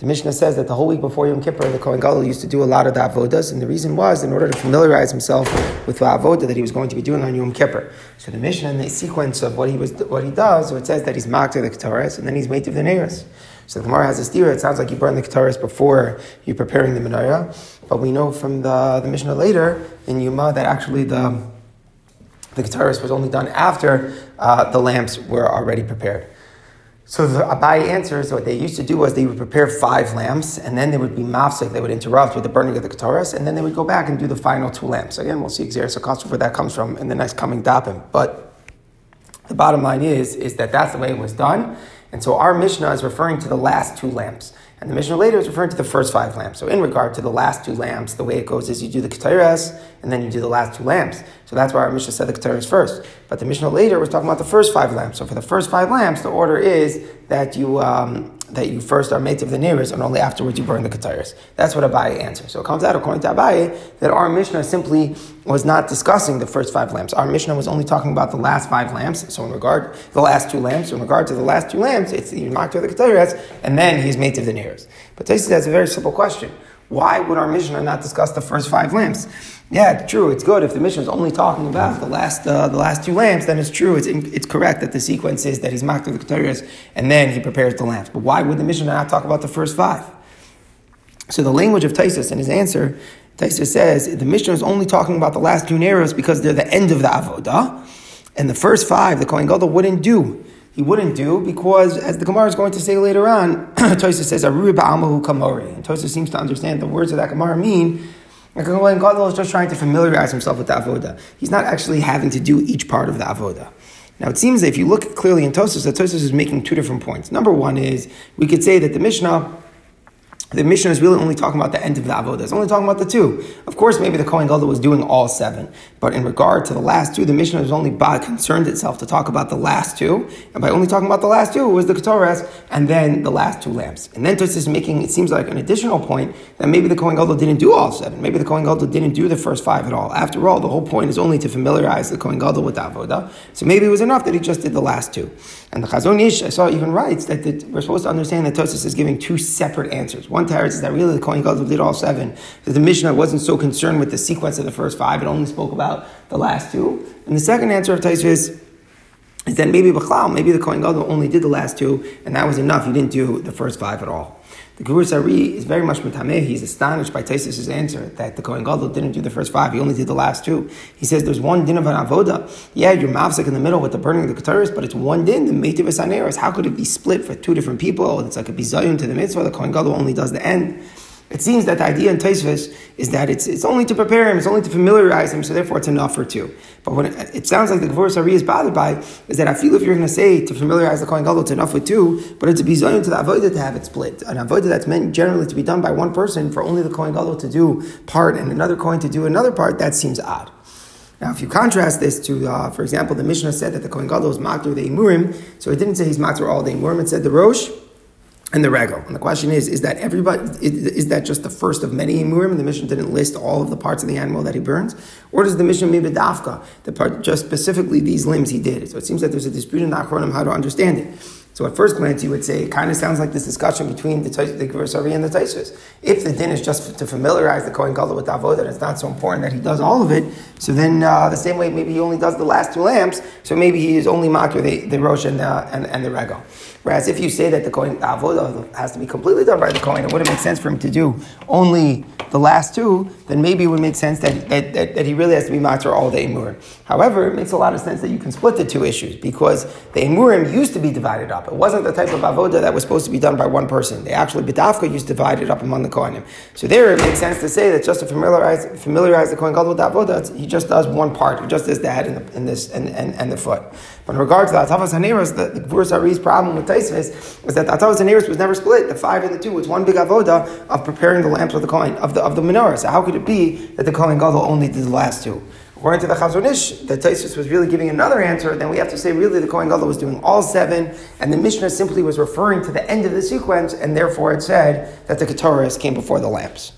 The Mishnah says that the whole week before Yom Kippur, the Kohen Gadol used to do a lot of the avodas, and the reason was in order to familiarize himself with the avodah that he was going to be doing on Yom Kippur. So the Mishnah, in the sequence of what he was, what he does, so it says that he's makter the Ketores, and then he's made of the Neris. So the Gemara has a steer. It sounds like you burn the Ketores before you're preparing the menorah, but we know from the, the Mishnah later in Yoma that actually the the Ketores was only done after uh, the lamps were already prepared. So the Abaye answers what they used to do was they would prepare five lamps, and then they would be mafsik, they would interrupt with the burning of the Ketores, and then they would go back and do the final two lamps. Again, we'll see Xeris where that comes from in the next coming dapim. But the bottom line is, is that that's the way it was done. And so our Mishnah is referring to the last two lamps. And the Mishnah later is referring to the first five lamps. So in regard to the last two lamps, the way it goes is you do the Ketores, and then you do the last two lamps. So that's why our Mishnah said the Ketores first. But the Mishnah later was talking about the first five lamps. So for the first five lamps, the order is that you um, that you first are made of the nearest, and only afterwards you burn the Ketores. That's what Abaye answers. So it comes out, according to Abaye, that our Mishnah simply was not discussing the first five lamps. Our Mishnah was only talking about the last five lamps. So in regard the last two lamps, so in regard to the last two lamps, it's the Makta the Ketores, and then he's made of the nearest. But Taisi has a very simple question. Why would our Mishnah not discuss the first five lamps? Yeah, true. It's good if the Mishnah is only talking about the last uh, the last two lamps. Then it's true. It's it's correct that the sequence is that he's makter the ketores and then he prepares the lamps. But why would the Mishnah not talk about the first five? So the language of Taisus and his answer, Taisus says the mission is only talking about the last two narrows because they're the end of the avodah, and the first five the Kohen Gadol wouldn't do he wouldn't do because, as the Gemara is going to say later on, Tosa says, Aruri ba'amahu kamori. And Tosa seems to understand the words of that Gemara mean when Gadol is just trying to familiarize himself with the avoda. He's not actually having to do each part of the avoda. Now it seems that if you look clearly in Tosos, that Tosos is making two different points. Number one is we could say that the Mishnah the Mishnah is really only talking about the end of the avodah. It's only talking about the two. Of course, maybe the Kohen Gadol was doing all seven, but in regard to the last two, the Mishnah is only by concerned itself to talk about the last two, and by only talking about the last two, it was the Ketores and then the last two lamps. And then Tos is making it seems like an additional point that maybe the Kohen Gadol didn't do all seven. Maybe the Kohen Gadol didn't do the first five at all. After all, the whole point is only to familiarize the Kohen Gadol with the avodah. So maybe it was enough that he just did the last two. And the Chazon Ish I saw even writes that the, we're supposed to understand that Tosis is giving two separate answers. One teretz is that really the Kohen Gadol did all seven. That the Mishnah wasn't so concerned with the sequence of the first five; it only spoke about the last two. And the second answer of Tosis is, is that maybe Bechlal, maybe the Kohen Gadol only did the last two, and that was enough. He didn't do the first five at all. The Gevuras Ari is very much mitameh. He's astonished by Taisus' answer that the Kohen Gadol didn't do the first five; he only did the last two. He says there's one din of an avoda. Yeah, you're mafsik in the middle with the burning of the ketores, but it's one din, the meitiv aneris. How could it be split for two different people? It's like a bizayon to the mitzvah. The Kohen Gadol only does the end. It seems that the idea in Taisvis is that it's, it's only to prepare him, it's only to familiarize him, so therefore it's enough for two. But what it, it sounds like the Gevuras Ari is bothered by is that I feel if you're going to say to familiarize the Kohen Gadol, it's enough with two, but it's a bizayon to the avodah to have it split. An avodah that's meant generally to be done by one person for only the Kohen Gadol to do part and another Kohen to do another part, that seems odd. Now, if you contrast this to, uh, for example, the Mishnah said that the Kohen Gadol was makter the Imurim, so it didn't say he's makter all the Imurim, it said the Rosh, and the regal. And the question is, is that everybody, is, is that just the first of many imurim? The Mishnah didn't list all of the parts of the animal that he burns? Or does the maybe dafka, the part, just specifically these limbs he did? So it seems that there's a dispute in the Achronim how to understand it. So at first glance, you would say it kind of sounds like this discussion between the the and the Taisus. If the din is just to familiarize the Kohen Gadol with Avodah, that it's not so important that he does all of it, so then uh, the same way maybe he only does the last two lamps, so maybe he is only makir the, the Rosh and the, and, and the Regal. Whereas if you say that the Kohen Avodah has to be completely done by the Kohen, it wouldn't make sense for him to do only the last two, then maybe it would make sense that, that, that, that he really has to be matzah all the Emurim. However, it makes a lot of sense that you can split the two issues because the Emurim used to be divided up. It wasn't the type of avoda that was supposed to be done by one person. They actually, B'dafka used to divide it up among the Kohanim. So there it makes sense to say that just to familiarize, familiarize the Kohen Gadol with the avoda, he just does one part. He just does the head and, the, and, this, and, and, and the foot. But in regard to the Atavas Haneras, the, the Gvuras Ari's problem with Taisvis is that the Atavas Haneras was never split. The five and the two was one big avoda of preparing the lamps of the coin, of the, of the menorah. So how could it be that the Kohen Gadol only did the last two? According to the Chazon Ish, the Taisus was really giving another answer, then we have to say really the Kohen Gadol was doing all seven, and the Mishnah simply was referring to the end of the sequence, and therefore it said that the Ketores came before the lamps.